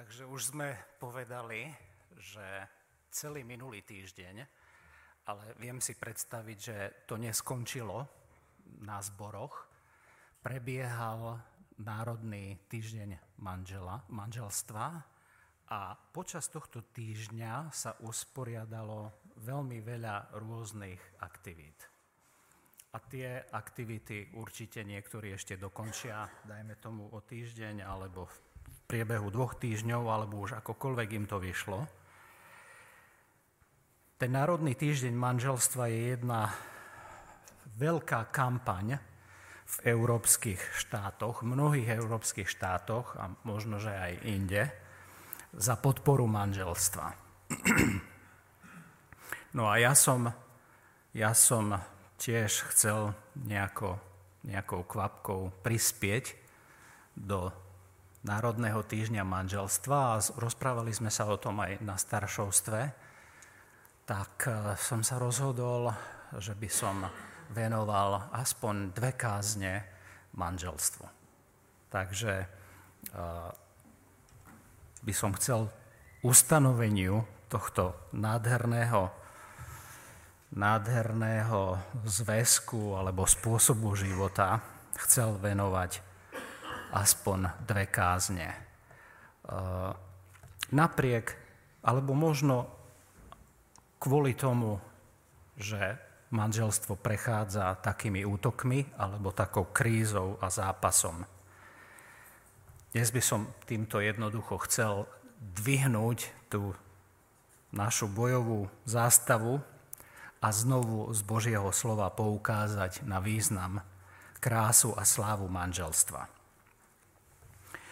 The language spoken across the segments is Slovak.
Takže už sme povedali, že celý minulý týždeň, ale viem si predstaviť, že to neskončilo na zboroch, prebiehal Národný týždeň manžela, manželstva a počas tohto týždňa sa usporiadalo veľmi veľa rôznych aktivít. A tie aktivity určite niektorí ešte dokončia, dajme tomu o týždeň alebo v priebehu dvoch týždňov, alebo už akokoľvek im to vyšlo. Ten Národný týždeň manželstva je jedna veľká kampaň v európskych štátoch, mnohých európskych štátoch a možno, že aj inde, za podporu manželstva. No a ja som, ja som tiež chcel nejako, nejakou kvapkou prispieť do Národného týždňa manželstva a rozprávali sme sa o tom aj na staršovstve, tak e, som sa rozhodol, že by som venoval aspoň dve kázne manželstvu. Takže e, by som chcel ustanoveniu tohto nádherného, nádherného zväzku alebo spôsobu života chcel venovať aspoň dve kázne. E, napriek, alebo možno kvôli tomu, že manželstvo prechádza takými útokmi alebo takou krízou a zápasom. Dnes by som týmto jednoducho chcel dvihnúť tú našu bojovú zástavu a znovu z Božieho slova poukázať na význam, krásu a slávu manželstva.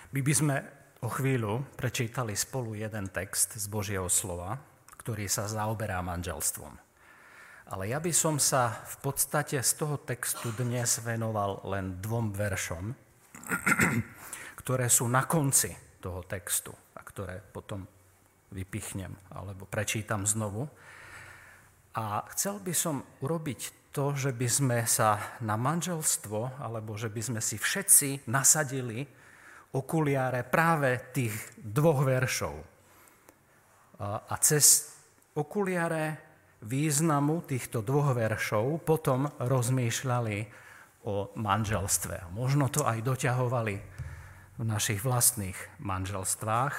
My by sme o chvíľu prečítali spolu jeden text z Božieho slova, ktorý sa zaoberá manželstvom. Ale ja by som sa v podstate z toho textu dnes venoval len dvom veršom, ktoré sú na konci toho textu a ktoré potom vypichnem alebo prečítam znovu. A chcel by som urobiť to, že by sme sa na manželstvo, alebo že by sme si všetci nasadili okuliare práve tých dvoch veršov. A cez okuliare významu týchto dvoch veršov potom rozmýšľali o manželstve. Možno to aj doťahovali v našich vlastných manželstvách.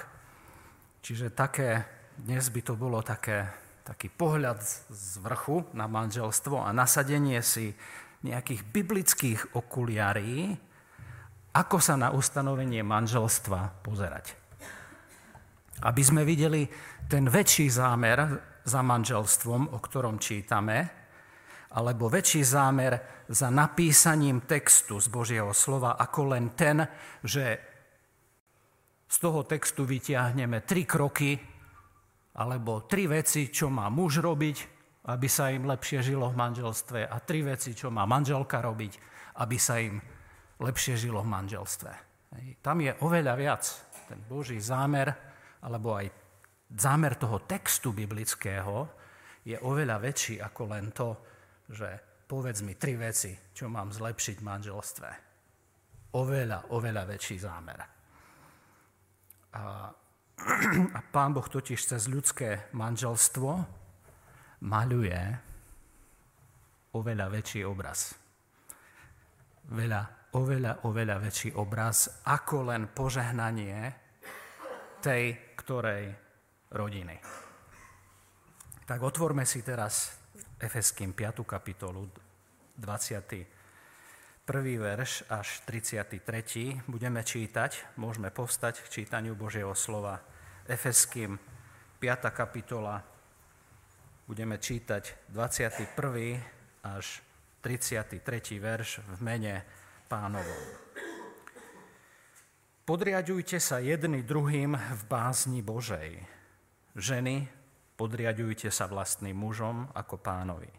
Čiže také, dnes by to bolo také, taký pohľad z vrchu na manželstvo a nasadenie si nejakých biblických okuliarí, ako sa na ustanovenie manželstva pozerať. Aby sme videli ten väčší zámer za manželstvom, o ktorom čítame, alebo väčší zámer za napísaním textu z Božieho slova, ako len ten, že z toho textu vyťahneme tri kroky alebo tri veci, čo má muž robiť, aby sa im lepšie žilo v manželstve a tri veci, čo má manželka robiť, aby sa im lepšie žilo v manželstve. Tam je oveľa viac. Ten Boží zámer, alebo aj zámer toho textu biblického je oveľa väčší ako len to, že povedz mi tri veci, čo mám zlepšiť v manželstve. Oveľa, oveľa väčší zámer. A, a pán Boh totiž cez ľudské manželstvo maľuje oveľa väčší obraz. Veľa oveľa, oveľa väčší obraz ako len požehnanie tej ktorej rodiny. Tak otvorme si teraz Efeským 5. kapitolu, 21. verš až 33. Budeme čítať, môžeme povstať k čítaniu Božieho slova. Efeským 5. kapitola, budeme čítať 21. až 33. verš v mene pánovom. Podriadujte sa jedni druhým v bázni Božej. Ženy, podriadujte sa vlastným mužom ako pánovi.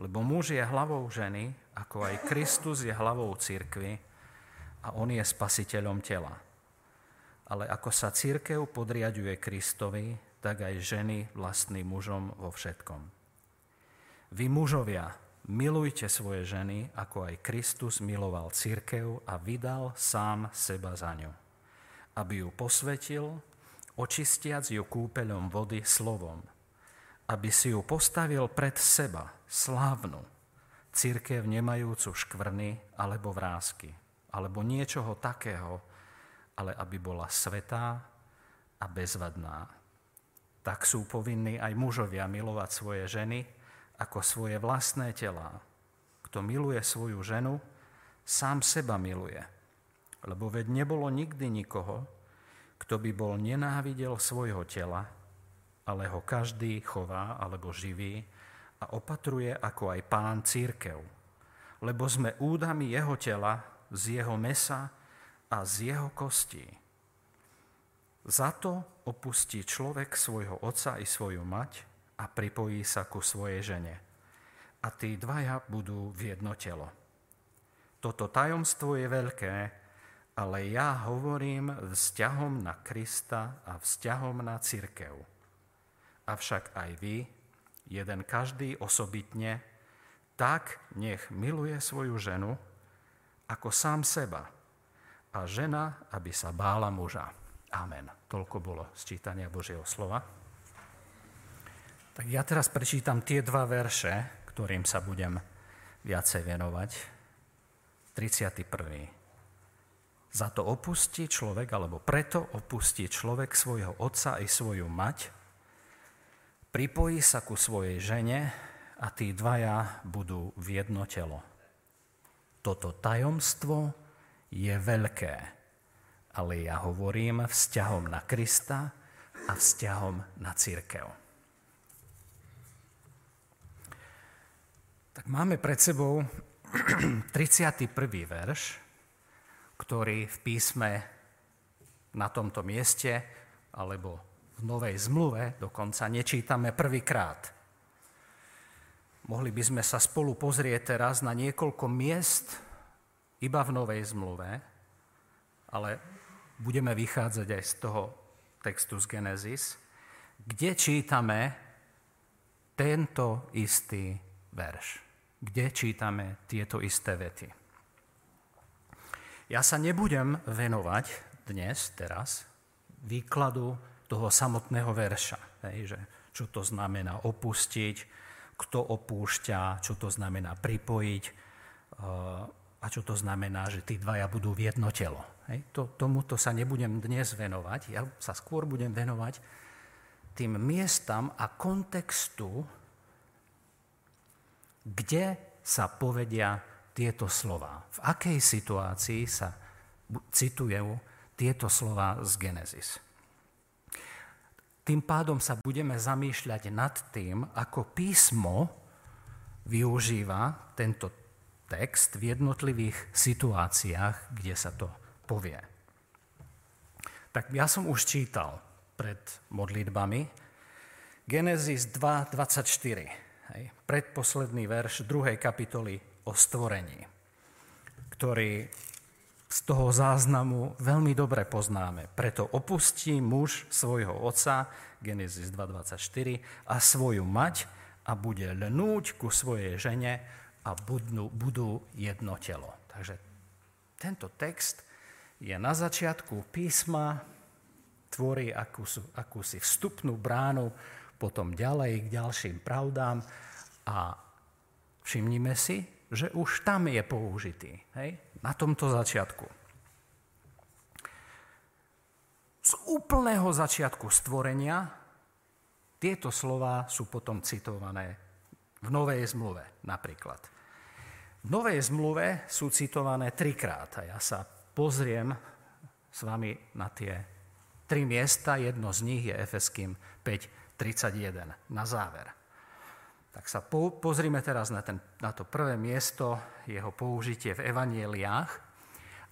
Lebo muž je hlavou ženy, ako aj Kristus je hlavou cirkvy a on je spasiteľom tela. Ale ako sa církev podriaduje Kristovi, tak aj ženy vlastným mužom vo všetkom. Vy mužovia, Milujte svoje ženy, ako aj Kristus miloval církev a vydal sám seba za ňu, aby ju posvetil očistiac ju kúpeľom vody slovom, aby si ju postavil pred seba, slávnu, církev nemajúcu škvrny alebo vrázky, alebo niečoho takého, ale aby bola svetá a bezvadná. Tak sú povinní aj mužovia milovať svoje ženy ako svoje vlastné telá. Kto miluje svoju ženu, sám seba miluje. Lebo veď nebolo nikdy nikoho, kto by bol nenávidel svojho tela, ale ho každý chová alebo živí a opatruje ako aj pán církev. Lebo sme údami jeho tela, z jeho mesa a z jeho kostí. Za to opustí človek svojho otca i svoju mať a pripojí sa ku svojej žene. A tí dvaja budú v jedno telo. Toto tajomstvo je veľké, ale ja hovorím vzťahom na Krista a vzťahom na církev. Avšak aj vy, jeden každý osobitne, tak nech miluje svoju ženu ako sám seba – a žena, aby sa bála muža. Amen. Toľko bolo z čítania Božieho slova. Tak ja teraz prečítam tie dva verše, ktorým sa budem viacej venovať. 31. Za to opustí človek, alebo preto opustí človek svojho otca i svoju mať, pripojí sa ku svojej žene a tí dvaja budú v jedno telo. Toto tajomstvo je veľké, ale ja hovorím vzťahom na Krista a vzťahom na církev. Tak máme pred sebou 31. verš, ktorý v písme na tomto mieste alebo v Novej zmluve dokonca nečítame prvýkrát. Mohli by sme sa spolu pozrieť teraz na niekoľko miest iba v Novej zmluve, ale budeme vychádzať aj z toho textu z Genesis, kde čítame tento istý verš, kde čítame tieto isté vety. Ja sa nebudem venovať dnes, teraz, výkladu toho samotného verša, hej, že čo to znamená opustiť, kto opúšťa, čo to znamená pripojiť, a čo to znamená, že tí dvaja budú v jedno telo. Hej? To, tomuto sa nebudem dnes venovať, ja sa skôr budem venovať tým miestam a kontextu, kde sa povedia tieto slova. V akej situácii sa citujú tieto slova z Genesis. Tým pádom sa budeme zamýšľať nad tým, ako písmo využíva tento text v jednotlivých situáciách, kde sa to povie. Tak ja som už čítal pred modlitbami Genesis 2.24, hej, predposledný verš druhej kapitoly o stvorení, ktorý z toho záznamu veľmi dobre poznáme. Preto opustí muž svojho otca, Genesis 2.24, a svoju mať a bude lnúť ku svojej žene a budú, budú jedno telo. Takže tento text je na začiatku písma, tvorí akúsi, akúsi vstupnú bránu, potom ďalej k ďalším pravdám a všimnime si, že už tam je použitý, hej? na tomto začiatku. Z úplného začiatku stvorenia tieto slova sú potom citované v Novej zmluve napríklad. V Novej zmluve sú citované trikrát a ja sa pozriem s vami na tie tri miesta. Jedno z nich je Efeským 5.31 na záver. Tak sa po, pozrime teraz na, ten, na to prvé miesto, jeho použitie v evanieliách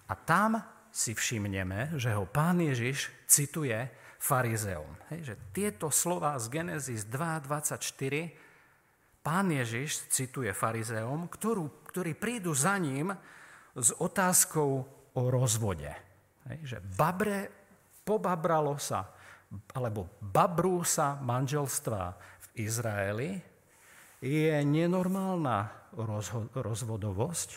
a tam si všimneme, že ho pán Ježiš cituje farizeom. Hej, že tieto slova z Genesis 2.24 Pán Ježiš cituje farizeom, ktorú, ktorí prídu za ním s otázkou o rozvode. Hej, že babre, pobabralo sa, alebo babrú sa manželstva v Izraeli, je nenormálna rozho- rozvodovosť.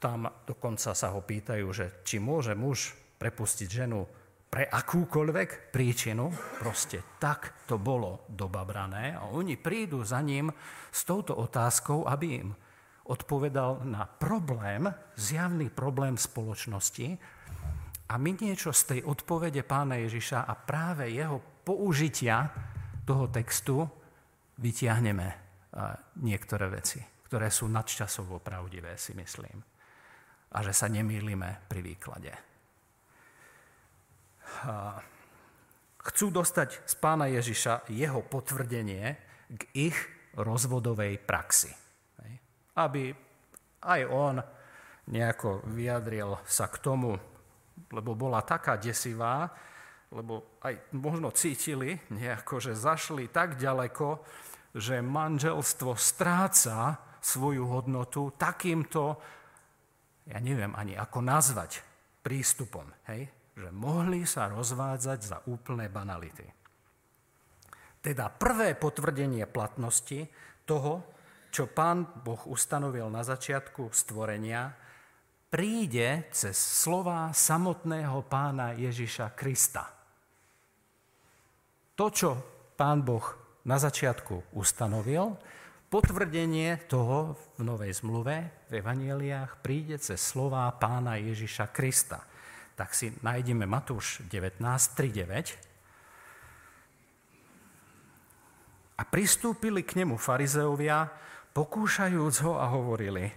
Tam dokonca sa ho pýtajú, že či môže muž prepustiť ženu pre akúkoľvek príčinu, proste tak to bolo dobabrané a oni prídu za ním s touto otázkou, aby im odpovedal na problém, zjavný problém spoločnosti a my niečo z tej odpovede pána Ježiša a práve jeho použitia toho textu vytiahneme niektoré veci, ktoré sú nadčasovo pravdivé, si myslím. A že sa nemýlime pri výklade chcú dostať z pána Ježiša jeho potvrdenie k ich rozvodovej praxi. Aby aj on nejako vyjadril sa k tomu, lebo bola taká desivá, lebo aj možno cítili nejako, že zašli tak ďaleko, že manželstvo stráca svoju hodnotu takýmto, ja neviem ani ako nazvať, prístupom. Hej? že mohli sa rozvádzať za úplné banality. Teda prvé potvrdenie platnosti toho, čo pán Boh ustanovil na začiatku stvorenia, príde cez slova samotného pána Ježiša Krista. To, čo pán Boh na začiatku ustanovil, potvrdenie toho v Novej zmluve, v Evangeliách, príde cez slova pána Ježiša Krista tak si nájdeme Matúš 19, 3, 9. A pristúpili k nemu farizeovia, pokúšajúc ho a hovorili,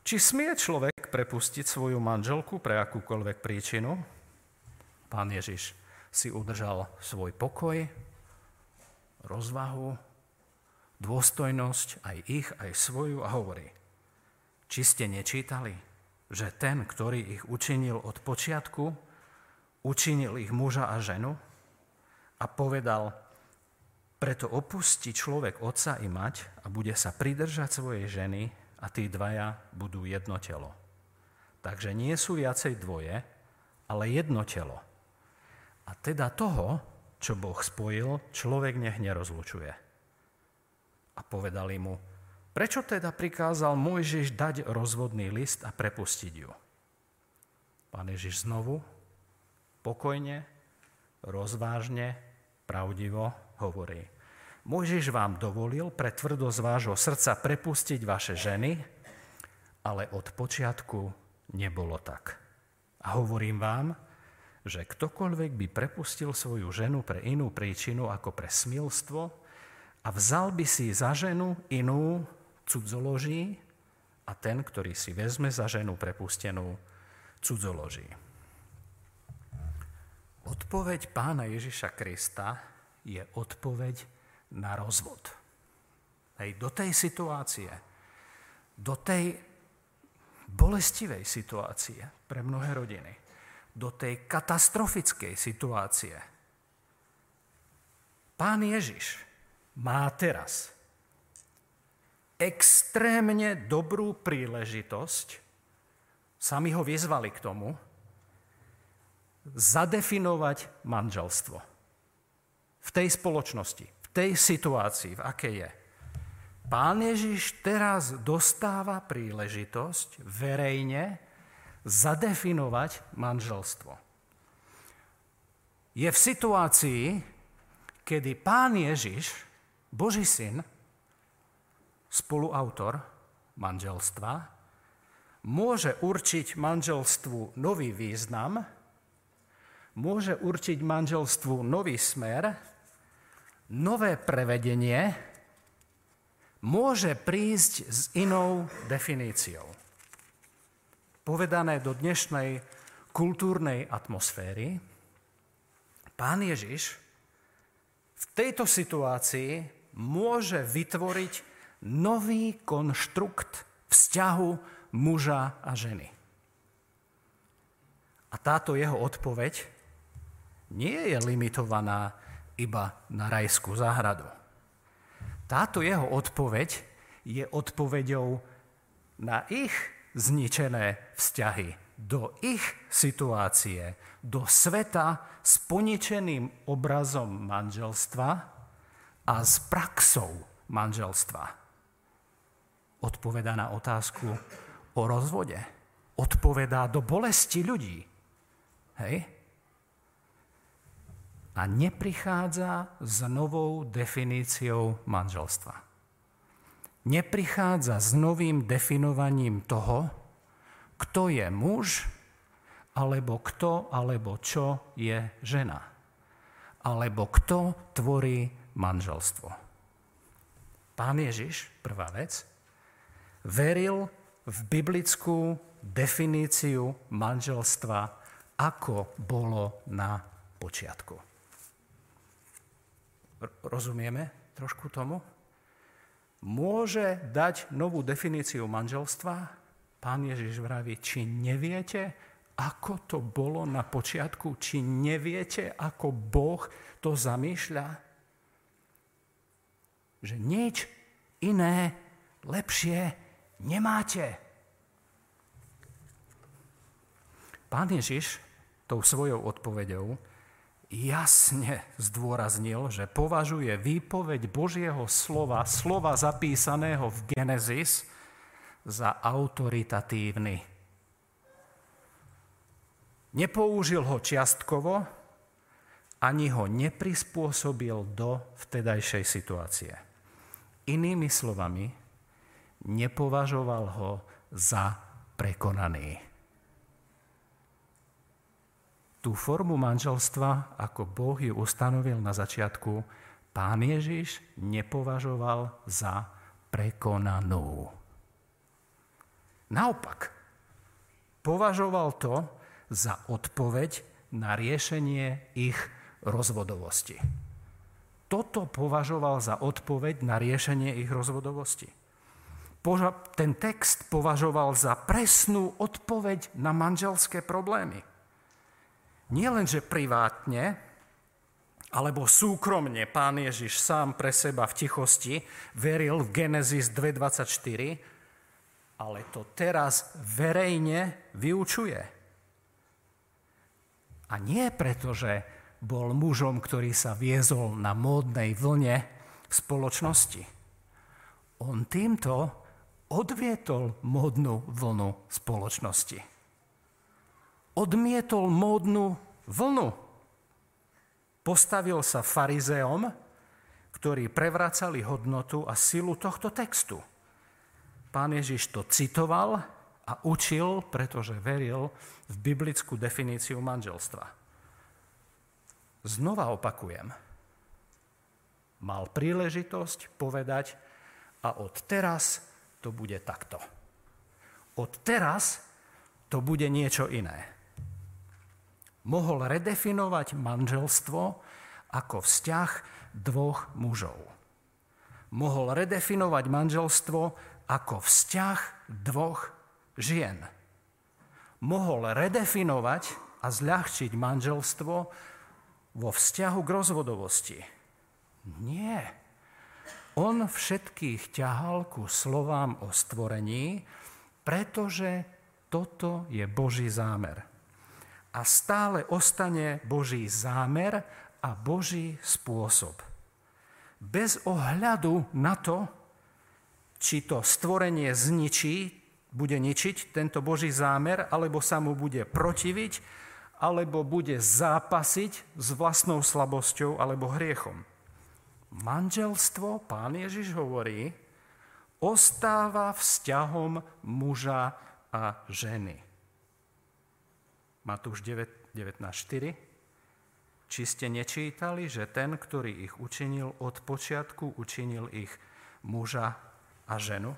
či smie človek prepustiť svoju manželku pre akúkoľvek príčinu? Pán Ježiš si udržal svoj pokoj, rozvahu, dôstojnosť, aj ich, aj svoju a hovorí, či ste nečítali, že ten, ktorý ich učinil od počiatku, učinil ich muža a ženu a povedal, preto opustí človek otca i mať a bude sa pridržať svojej ženy a tí dvaja budú jedno telo. Takže nie sú viacej dvoje, ale jedno telo. A teda toho, čo Boh spojil, človek nech nerozlučuje. A povedali mu, Prečo teda prikázal Mojžiš dať rozvodný list a prepustiť ju? Pán Ježiš znovu, pokojne, rozvážne, pravdivo hovorí. Mojžiš vám dovolil pre tvrdosť vášho srdca prepustiť vaše ženy, ale od počiatku nebolo tak. A hovorím vám, že ktokoľvek by prepustil svoju ženu pre inú príčinu ako pre smilstvo a vzal by si za ženu inú cudzoloží a ten, ktorý si vezme za ženu prepustenú, cudzoloží. Odpoveď pána Ježiša Krista je odpoveď na rozvod. Hej, do tej situácie, do tej bolestivej situácie pre mnohé rodiny, do tej katastrofickej situácie. Pán Ježiš má teraz extrémne dobrú príležitosť, sami ho vyzvali k tomu, zadefinovať manželstvo. V tej spoločnosti, v tej situácii, v akej je. Pán Ježiš teraz dostáva príležitosť verejne zadefinovať manželstvo. Je v situácii, kedy pán Ježiš, Boží syn, spoluautor manželstva, môže určiť manželstvu nový význam, môže určiť manželstvu nový smer, nové prevedenie, môže prísť s inou definíciou. Povedané do dnešnej kultúrnej atmosféry, pán Ježiš v tejto situácii môže vytvoriť nový konštrukt vzťahu muža a ženy. A táto jeho odpoveď nie je limitovaná iba na rajskú záhradu. Táto jeho odpoveď je odpoveďou na ich zničené vzťahy, do ich situácie, do sveta s poničeným obrazom manželstva a s praxou manželstva odpovedá na otázku o rozvode. Odpovedá do bolesti ľudí. Hej? A neprichádza s novou definíciou manželstva. Neprichádza s novým definovaním toho, kto je muž, alebo kto alebo čo je žena. Alebo kto tvorí manželstvo. Pán Ježiš, prvá vec, veril v biblickú definíciu manželstva, ako bolo na počiatku. Rozumieme trošku tomu? Môže dať novú definíciu manželstva? Pán Ježiš vraví, či neviete, ako to bolo na počiatku? Či neviete, ako Boh to zamýšľa? Že nič iné, lepšie nemáte. Pán Ježiš tou svojou odpoveďou jasne zdôraznil, že považuje výpoveď Božieho slova, slova zapísaného v Genesis, za autoritatívny. Nepoužil ho čiastkovo, ani ho neprispôsobil do vtedajšej situácie. Inými slovami, nepovažoval ho za prekonaný. Tú formu manželstva, ako Boh ju ustanovil na začiatku, pán Ježiš nepovažoval za prekonanú. Naopak, považoval to za odpoveď na riešenie ich rozvodovosti. Toto považoval za odpoveď na riešenie ich rozvodovosti ten text považoval za presnú odpoveď na manželské problémy. Nie len, že privátne, alebo súkromne pán Ježiš sám pre seba v tichosti veril v Genesis 2.24, ale to teraz verejne vyučuje. A nie preto, že bol mužom, ktorý sa viezol na módnej vlne v spoločnosti. On týmto odvietol módnu vlnu spoločnosti. Odmietol módnu vlnu. Postavil sa farizeom, ktorí prevracali hodnotu a silu tohto textu. Pán Ježiš to citoval a učil, pretože veril v biblickú definíciu manželstva. Znova opakujem. Mal príležitosť povedať a od teraz to bude takto. Od teraz to bude niečo iné. Mohol redefinovať manželstvo ako vzťah dvoch mužov. Mohol redefinovať manželstvo ako vzťah dvoch žien. Mohol redefinovať a zľahčiť manželstvo vo vzťahu k rozvodovosti. Nie. On všetkých ťahal ku slovám o stvorení, pretože toto je Boží zámer. A stále ostane Boží zámer a Boží spôsob. Bez ohľadu na to, či to stvorenie zničí, bude ničiť tento Boží zámer, alebo sa mu bude protiviť, alebo bude zápasiť s vlastnou slabosťou alebo hriechom manželstvo, pán Ježiš hovorí, ostáva vzťahom muža a ženy. Matúš 19.4. Či ste nečítali, že ten, ktorý ich učinil od počiatku, učinil ich muža a ženu?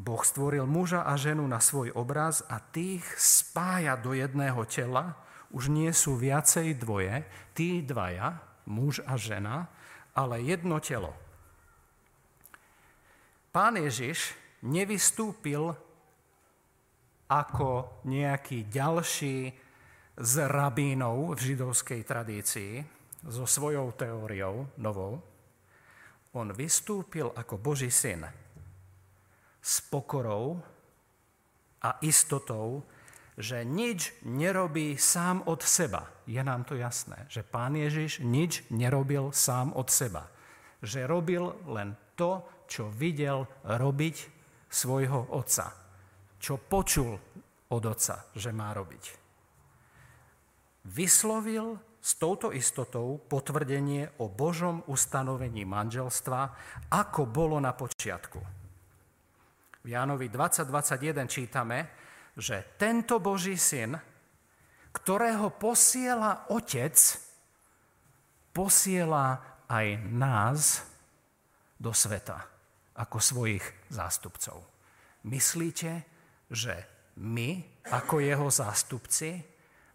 Boh stvoril muža a ženu na svoj obraz a tých spája do jedného tela. Už nie sú viacej dvoje, tí dvaja, muž a žena, ale jedno telo. Pán Ježiš nevystúpil ako nejaký ďalší z rabínov v židovskej tradícii so svojou teóriou novou. On vystúpil ako Boží syn s pokorou a istotou, že nič nerobí sám od seba. Je nám to jasné, že pán Ježiš nič nerobil sám od seba. Že robil len to, čo videl robiť svojho otca. Čo počul od otca, že má robiť. Vyslovil s touto istotou potvrdenie o Božom ustanovení manželstva, ako bolo na počiatku. V Jánovi 20.21 čítame, že tento Boží syn, ktorého posiela Otec, posiela aj nás do sveta ako svojich zástupcov. Myslíte, že my ako jeho zástupci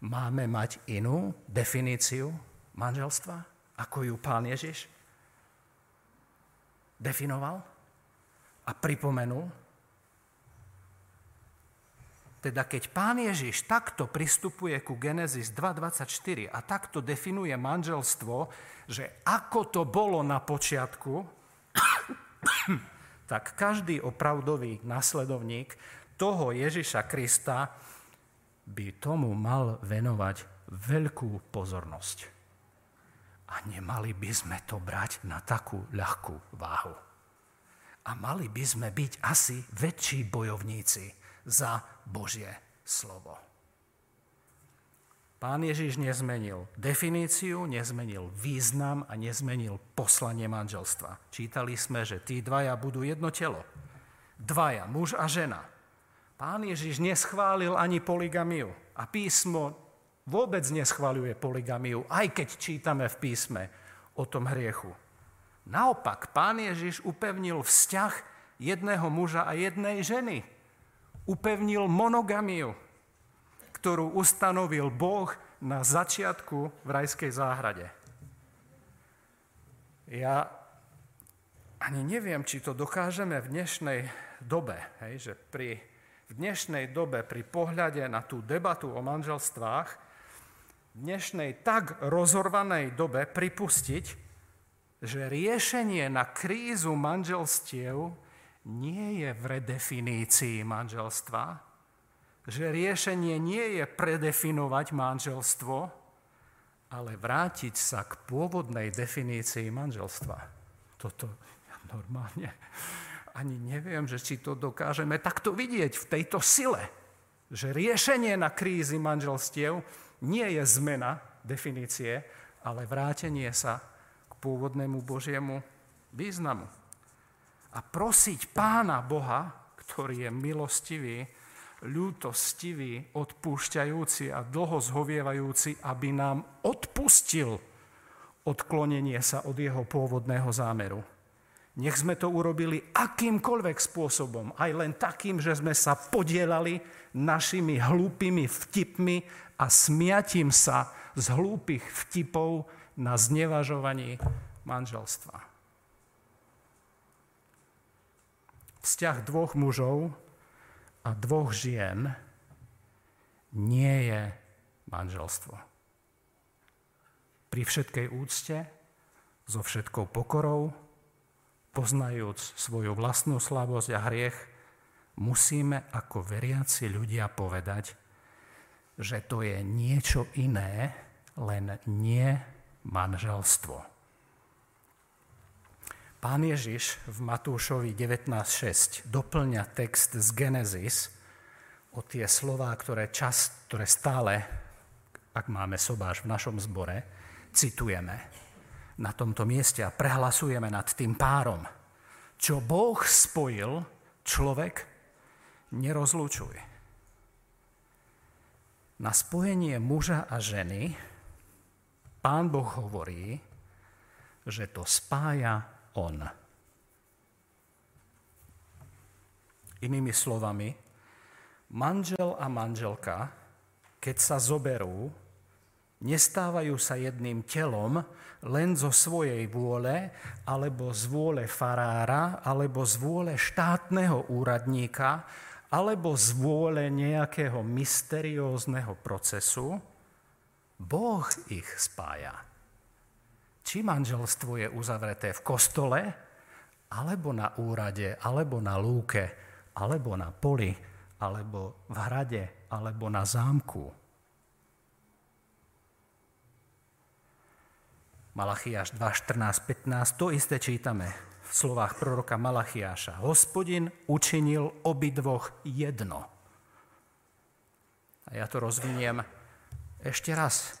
máme mať inú definíciu manželstva, ako ju pán Ježiš definoval a pripomenul. Teda keď pán Ježiš takto pristupuje ku Genesis 2.24 a takto definuje manželstvo, že ako to bolo na počiatku, tak každý opravdový nasledovník toho Ježiša Krista by tomu mal venovať veľkú pozornosť. A nemali by sme to brať na takú ľahkú váhu. A mali by sme byť asi väčší bojovníci za Božie slovo. Pán Ježiš nezmenil definíciu, nezmenil význam a nezmenil poslanie manželstva. Čítali sme, že tí dvaja budú jedno telo. Dvaja, muž a žena. Pán Ježiš neschválil ani poligamiu a písmo vôbec neschváľuje poligamiu, aj keď čítame v písme o tom hriechu. Naopak, pán Ježiš upevnil vzťah jedného muža a jednej ženy. Upevnil monogamiu, ktorú ustanovil Boh na začiatku v rajskej záhrade. Ja ani neviem, či to dokážeme v dnešnej dobe, hej, že pri v dnešnej dobe pri pohľade na tú debatu o manželstvách, v dnešnej tak rozorvanej dobe pripustiť, že riešenie na krízu manželstiev nie je v redefinícii manželstva, že riešenie nie je predefinovať manželstvo, ale vrátiť sa k pôvodnej definícii manželstva. Toto normálne ani neviem, že či to dokážeme takto vidieť v tejto sile, že riešenie na krízy manželstiev nie je zmena definície, ale vrátenie sa k pôvodnému Božiemu významu. A prosiť Pána Boha, ktorý je milostivý, ľútostivý, odpúšťajúci a dlho zhovievajúci, aby nám odpustil odklonenie sa od jeho pôvodného zámeru nech sme to urobili akýmkoľvek spôsobom, aj len takým, že sme sa podielali našimi hlúpými vtipmi a smiatím sa z hlúpych vtipov na znevažovaní manželstva. Vzťah dvoch mužov a dvoch žien nie je manželstvo. Pri všetkej úcte, so všetkou pokorou, poznajúc svoju vlastnú slabosť a hriech, musíme ako veriaci ľudia povedať, že to je niečo iné, len nie manželstvo. Pán Ježiš v Matúšovi 19.6 doplňa text z Genesis o tie slová, ktoré, čas, ktoré stále, ak máme sobáš v našom zbore, citujeme na tomto mieste a prehlasujeme nad tým párom. Čo Boh spojil, človek nerozlučuje. Na spojenie muža a ženy pán Boh hovorí, že to spája on. Inými slovami, manžel a manželka, keď sa zoberú, nestávajú sa jedným telom, len zo svojej vôle, alebo z vôle farára, alebo z vôle štátneho úradníka, alebo z vôle nejakého mysteriózneho procesu, Boh ich spája. Či manželstvo je uzavreté v kostole, alebo na úrade, alebo na lúke, alebo na poli, alebo v hrade, alebo na zámku. Malachiáš 2, 14, 15, to isté čítame v slovách proroka Malachiáša. Hospodin učinil obidvoch jedno. A ja to rozviniem ešte raz.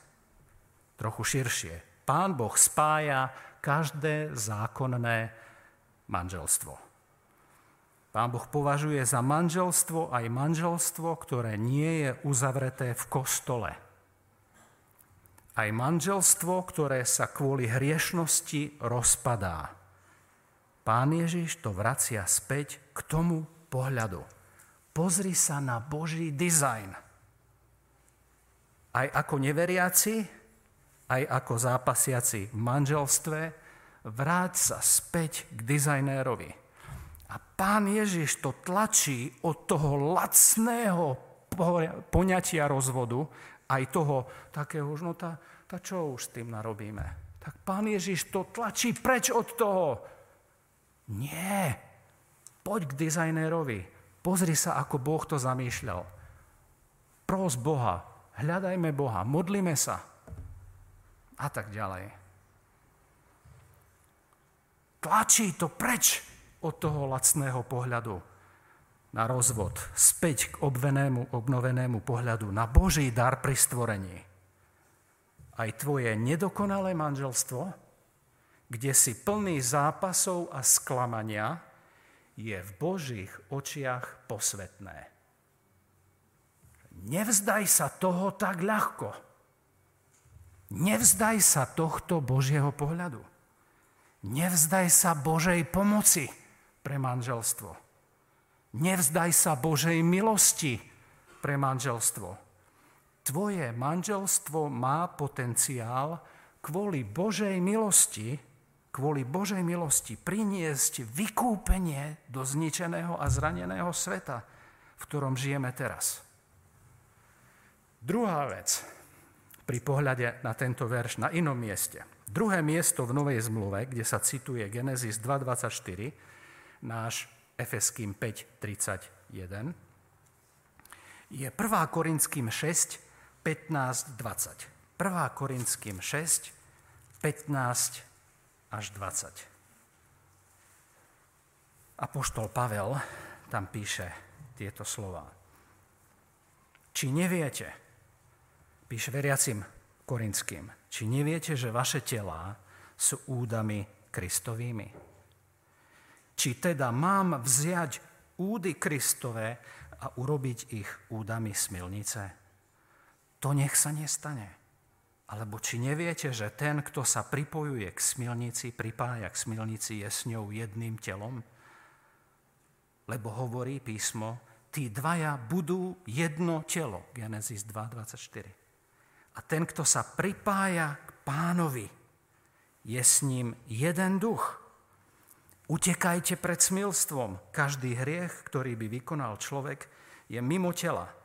trochu širšie. Pán Boh spája každé zákonné manželstvo. Pán Boh považuje za manželstvo aj manželstvo, ktoré nie je uzavreté v kostole. Aj manželstvo, ktoré sa kvôli hriešnosti rozpadá. Pán Ježiš to vracia späť k tomu pohľadu. Pozri sa na Boží dizajn. Aj ako neveriaci, aj ako zápasiaci v manželstve, vráť sa späť k dizajnérovi. A pán Ježiš to tlačí od toho lacného poňatia rozvodu, aj toho takého, no tá, tá čo už s tým narobíme. Tak pán Ježiš to tlačí preč od toho. Nie. Poď k dizajnérovi. Pozri sa, ako Boh to zamýšľal. Pros Boha. Hľadajme Boha. Modlíme sa. A tak ďalej tlačí to preč od toho lacného pohľadu na rozvod, späť k obvenému, obnovenému pohľadu, na Boží dar pri stvorení. Aj tvoje nedokonalé manželstvo, kde si plný zápasov a sklamania, je v Božích očiach posvetné. Nevzdaj sa toho tak ľahko. Nevzdaj sa tohto Božieho pohľadu. Nevzdaj sa Božej pomoci pre manželstvo. Nevzdaj sa Božej milosti pre manželstvo. Tvoje manželstvo má potenciál kvôli Božej milosti, kvôli Božej milosti priniesť vykúpenie do zničeného a zraneného sveta, v ktorom žijeme teraz. Druhá vec pri pohľade na tento verš na inom mieste – Druhé miesto v Novej zmluve, kde sa cituje Genesis 2.24, náš Efeským 5.31, je 1. Korinským 6, 15, 20. 1. Korinským 6, 15 až 20. Apoštol Pavel tam píše tieto slova. Či neviete, píše veriacim Korinským, či neviete, že vaše telá sú údami Kristovými? Či teda mám vziať údy Kristové a urobiť ich údami smilnice? To nech sa nestane. Alebo či neviete, že ten, kto sa pripojuje k smilnici, pripája k smilnici, je s ňou jedným telom? Lebo hovorí písmo, tí dvaja budú jedno telo. Genesis 2.24. A ten, kto sa pripája k pánovi, je s ním jeden duch. Utekajte pred smilstvom. Každý hriech, ktorý by vykonal človek, je mimo tela.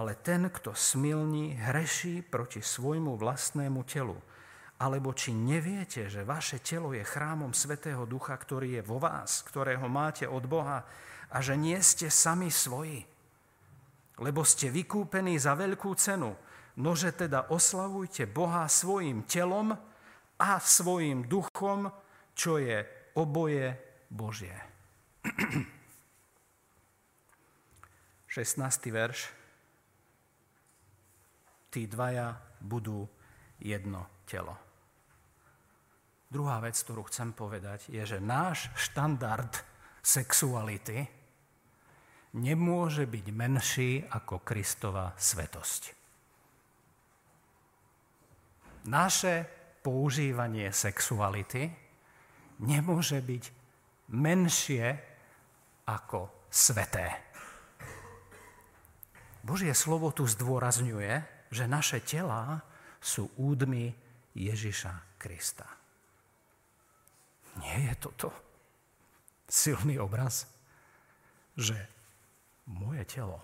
Ale ten, kto smilní, hreší proti svojmu vlastnému telu. Alebo či neviete, že vaše telo je chrámom Svetého Ducha, ktorý je vo vás, ktorého máte od Boha a že nie ste sami svoji. Lebo ste vykúpení za veľkú cenu – Nože teda oslavujte Boha svojim telom a svojim duchom, čo je oboje Božie. 16. verš. Tí dvaja budú jedno telo. Druhá vec, ktorú chcem povedať, je, že náš štandard sexuality nemôže byť menší ako Kristova svetosť naše používanie sexuality nemôže byť menšie ako sveté. Božie slovo tu zdôrazňuje, že naše telá sú údmi Ježiša Krista. Nie je toto silný obraz, že moje telo,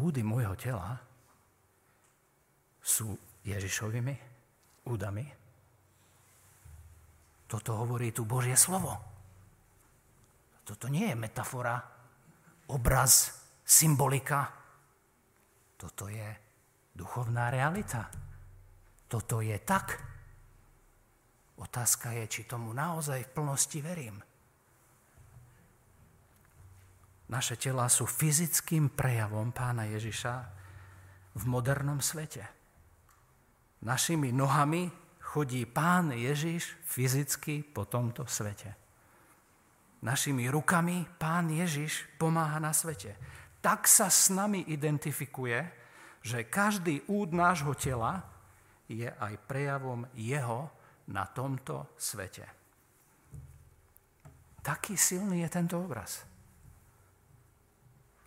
údy môjho tela sú Ježišovými údami. Toto hovorí tu Božie slovo. Toto nie je metafora, obraz, symbolika. Toto je duchovná realita. Toto je tak. Otázka je, či tomu naozaj v plnosti verím. Naše tela sú fyzickým prejavom pána Ježiša v modernom svete. Našimi nohami chodí Pán Ježiš fyzicky po tomto svete. Našimi rukami Pán Ježiš pomáha na svete. Tak sa s nami identifikuje, že každý úd nášho tela je aj prejavom Jeho na tomto svete. Taký silný je tento obraz.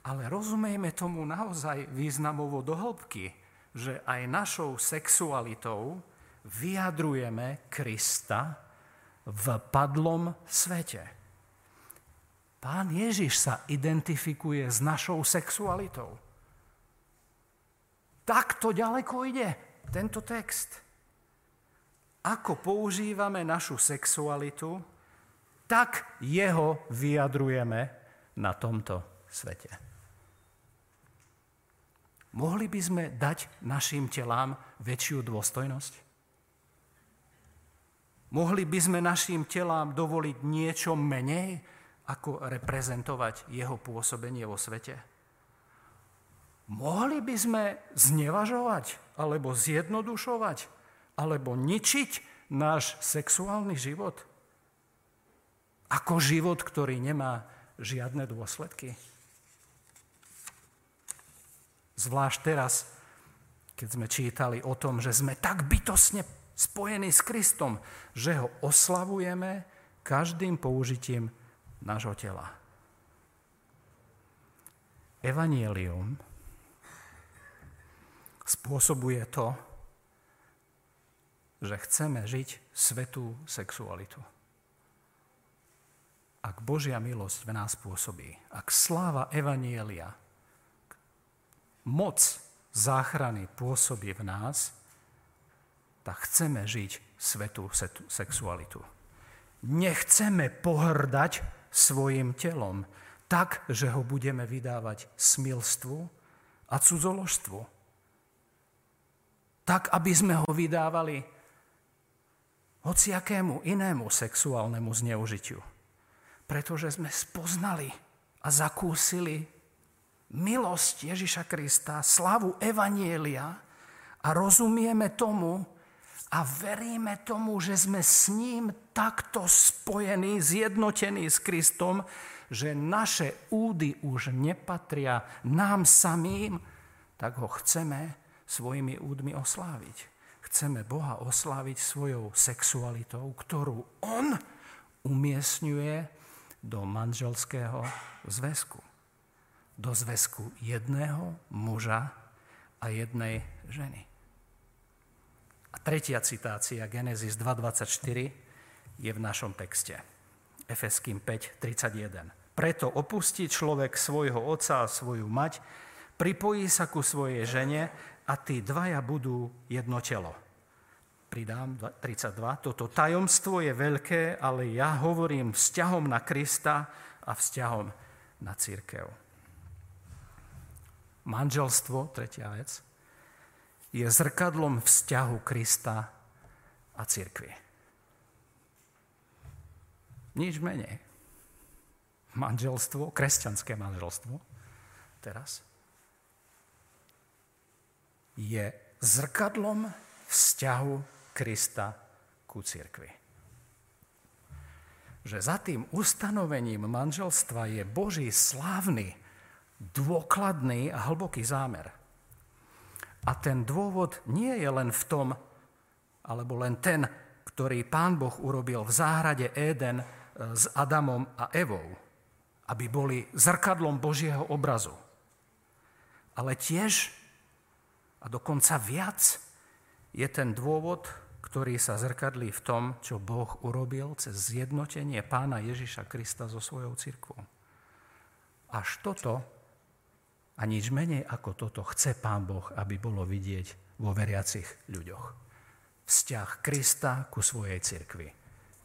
Ale rozumejme tomu naozaj významovo do hĺbky, že aj našou sexualitou vyjadrujeme Krista v padlom svete. Pán Ježiš sa identifikuje s našou sexualitou. Takto ďaleko ide tento text. Ako používame našu sexualitu, tak jeho vyjadrujeme na tomto svete. Mohli by sme dať našim telám väčšiu dôstojnosť? Mohli by sme našim telám dovoliť niečo menej, ako reprezentovať jeho pôsobenie vo svete? Mohli by sme znevažovať, alebo zjednodušovať, alebo ničiť náš sexuálny život? Ako život, ktorý nemá žiadne dôsledky? Zvlášť teraz, keď sme čítali o tom, že sme tak bytosne spojení s Kristom, že ho oslavujeme každým použitím nášho tela. Evangelium spôsobuje to, že chceme žiť svetú sexualitu. Ak Božia milosť v nás pôsobí, ak sláva Evanielia, moc záchrany pôsobí v nás, tak chceme žiť svetú sexualitu. Nechceme pohrdať svojim telom tak, že ho budeme vydávať smilstvu a cudzoložstvu tak, aby sme ho vydávali hociakému inému sexuálnemu zneužitiu. Pretože sme spoznali a zakúsili milosť Ježiša Krista, slavu Evanielia a rozumieme tomu a veríme tomu, že sme s ním takto spojení, zjednotení s Kristom, že naše údy už nepatria nám samým, tak ho chceme svojimi údmi osláviť. Chceme Boha osláviť svojou sexualitou, ktorú On umiestňuje do manželského zväzku. Do zväzku jedného muža a jednej ženy. A tretia citácia, Genesis 2.24, je v našom texte. Efeským 5.31. Preto opustí človek svojho otca a svoju mať, pripojí sa ku svojej žene a tí dvaja budú jedno telo. Pridám 32. Toto tajomstvo je veľké, ale ja hovorím vzťahom na Krista a vzťahom na církev. Manželstvo, tretia vec, je zrkadlom vzťahu Krista a církvy. Nič menej. Manželstvo, kresťanské manželstvo, teraz, je zrkadlom vzťahu Krista ku cirkvi. Že za tým ustanovením manželstva je Boží slávny, dôkladný a hlboký zámer. A ten dôvod nie je len v tom, alebo len ten, ktorý pán Boh urobil v záhrade Éden e, s Adamom a Evou, aby boli zrkadlom Božieho obrazu. Ale tiež a dokonca viac je ten dôvod, ktorý sa zrkadlí v tom, čo Boh urobil cez zjednotenie pána Ježiša Krista so svojou cirkvou. Až toto a nič menej ako toto chce pán Boh, aby bolo vidieť vo veriacich ľuďoch. Vzťah Krista ku svojej cirkvi.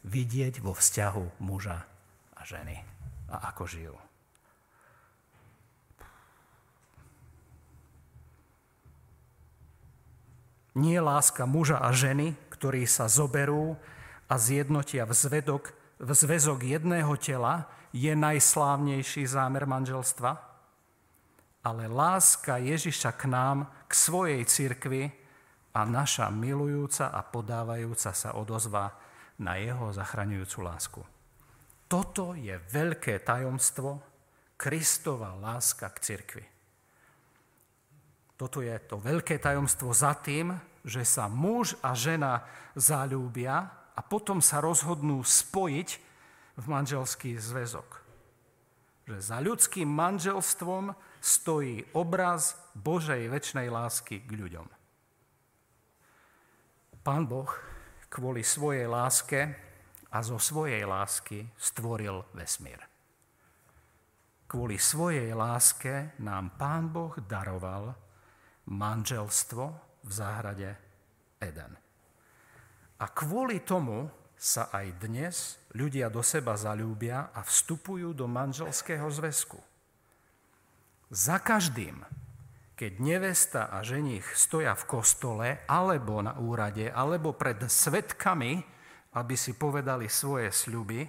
Vidieť vo vzťahu muža a ženy. A ako žijú. Nie láska muža a ženy, ktorí sa zoberú a zjednotia v, zvedok, v zväzok jedného tela, je najslávnejší zámer manželstva, ale láska Ježiša k nám, k svojej cirkvi, a naša milujúca a podávajúca sa odozva na jeho zachraňujúcu lásku. Toto je veľké tajomstvo Kristova láska k cirkvi. Toto je to veľké tajomstvo za tým, že sa muž a žena zalúbia a potom sa rozhodnú spojiť v manželský zväzok. Že za ľudským manželstvom stojí obraz Božej väčšnej lásky k ľuďom. Pán Boh kvôli svojej láske a zo svojej lásky stvoril vesmír. Kvôli svojej láske nám Pán Boh daroval manželstvo v záhrade Eden. A kvôli tomu sa aj dnes ľudia do seba zalúbia a vstupujú do manželského zväzku. Za každým, keď nevesta a ženich stoja v kostole, alebo na úrade, alebo pred svetkami, aby si povedali svoje sľuby,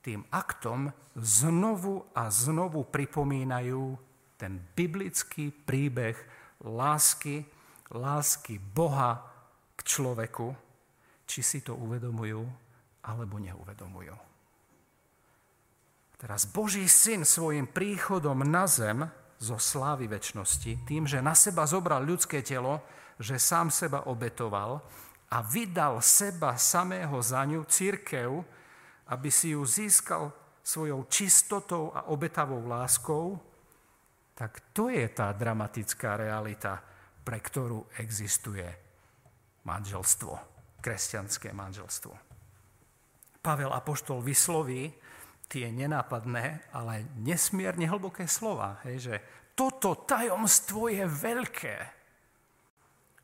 tým aktom znovu a znovu pripomínajú ten biblický príbeh lásky, lásky Boha k človeku, či si to uvedomujú alebo neuvedomujú. Teraz Boží syn svojim príchodom na zem zo slávy väčšnosti, tým, že na seba zobral ľudské telo, že sám seba obetoval a vydal seba samého za ňu, církev, aby si ju získal svojou čistotou a obetavou láskou, tak to je tá dramatická realita, pre ktorú existuje manželstvo, kresťanské manželstvo. Pavel Apoštol vysloví, tie nenápadné, ale nesmierne hlboké slova. Hej, že toto tajomstvo je veľké.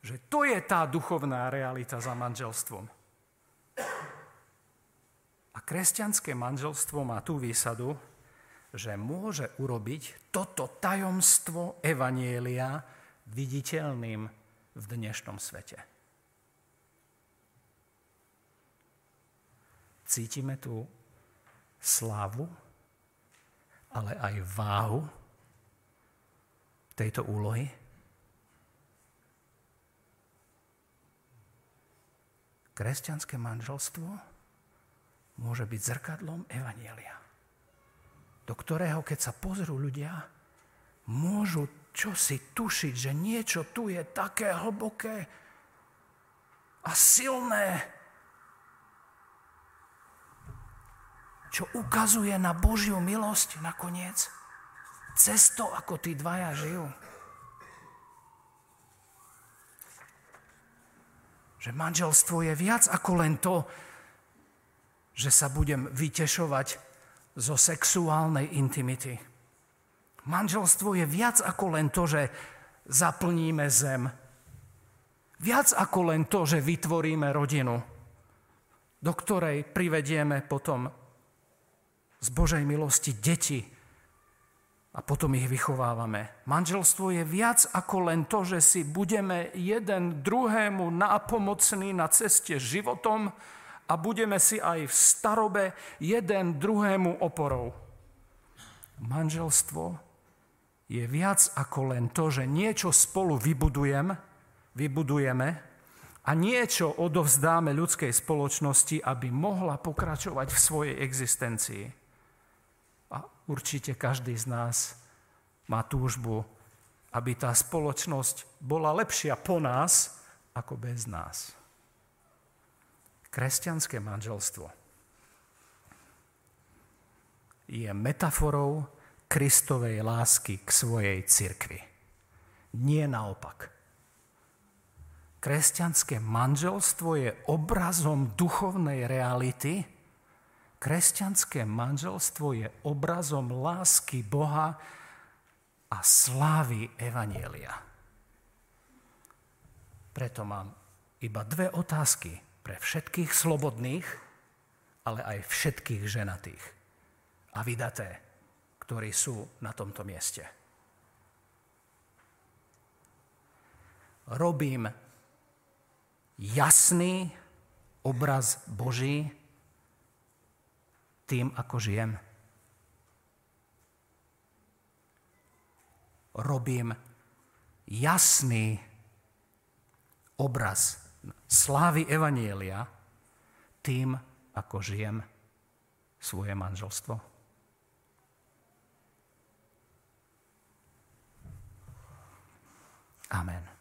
Že to je tá duchovná realita za manželstvom. A kresťanské manželstvo má tú výsadu, že môže urobiť toto tajomstvo Evanielia viditeľným v dnešnom svete. Cítime tu slávu, ale aj váhu tejto úlohy? Kresťanské manželstvo môže byť zrkadlom Evanielia, do ktorého, keď sa pozrú ľudia, môžu čosi tušiť, že niečo tu je také hlboké a silné, čo ukazuje na Božiu milosť nakoniec. Cesto, ako tí dvaja žijú. Že manželstvo je viac ako len to, že sa budem vytešovať zo sexuálnej intimity. Manželstvo je viac ako len to, že zaplníme zem. Viac ako len to, že vytvoríme rodinu, do ktorej privedieme potom z Božej milosti deti a potom ich vychovávame. Manželstvo je viac ako len to, že si budeme jeden druhému nápomocní na ceste životom a budeme si aj v starobe jeden druhému oporou. Manželstvo je viac ako len to, že niečo spolu vybudujem, vybudujeme a niečo odovzdáme ľudskej spoločnosti, aby mohla pokračovať v svojej existencii. Určite každý z nás má túžbu, aby tá spoločnosť bola lepšia po nás ako bez nás. Kresťanské manželstvo je metaforou Kristovej lásky k svojej cirkvi. Nie naopak. Kresťanské manželstvo je obrazom duchovnej reality, Kresťanské manželstvo je obrazom lásky Boha a slávy Evanielia. Preto mám iba dve otázky pre všetkých slobodných, ale aj všetkých ženatých a vydaté, ktorí sú na tomto mieste. Robím jasný obraz Boží tým, ako žijem. Robím jasný obraz slávy Evanielia tým, ako žijem svoje manželstvo. Amen.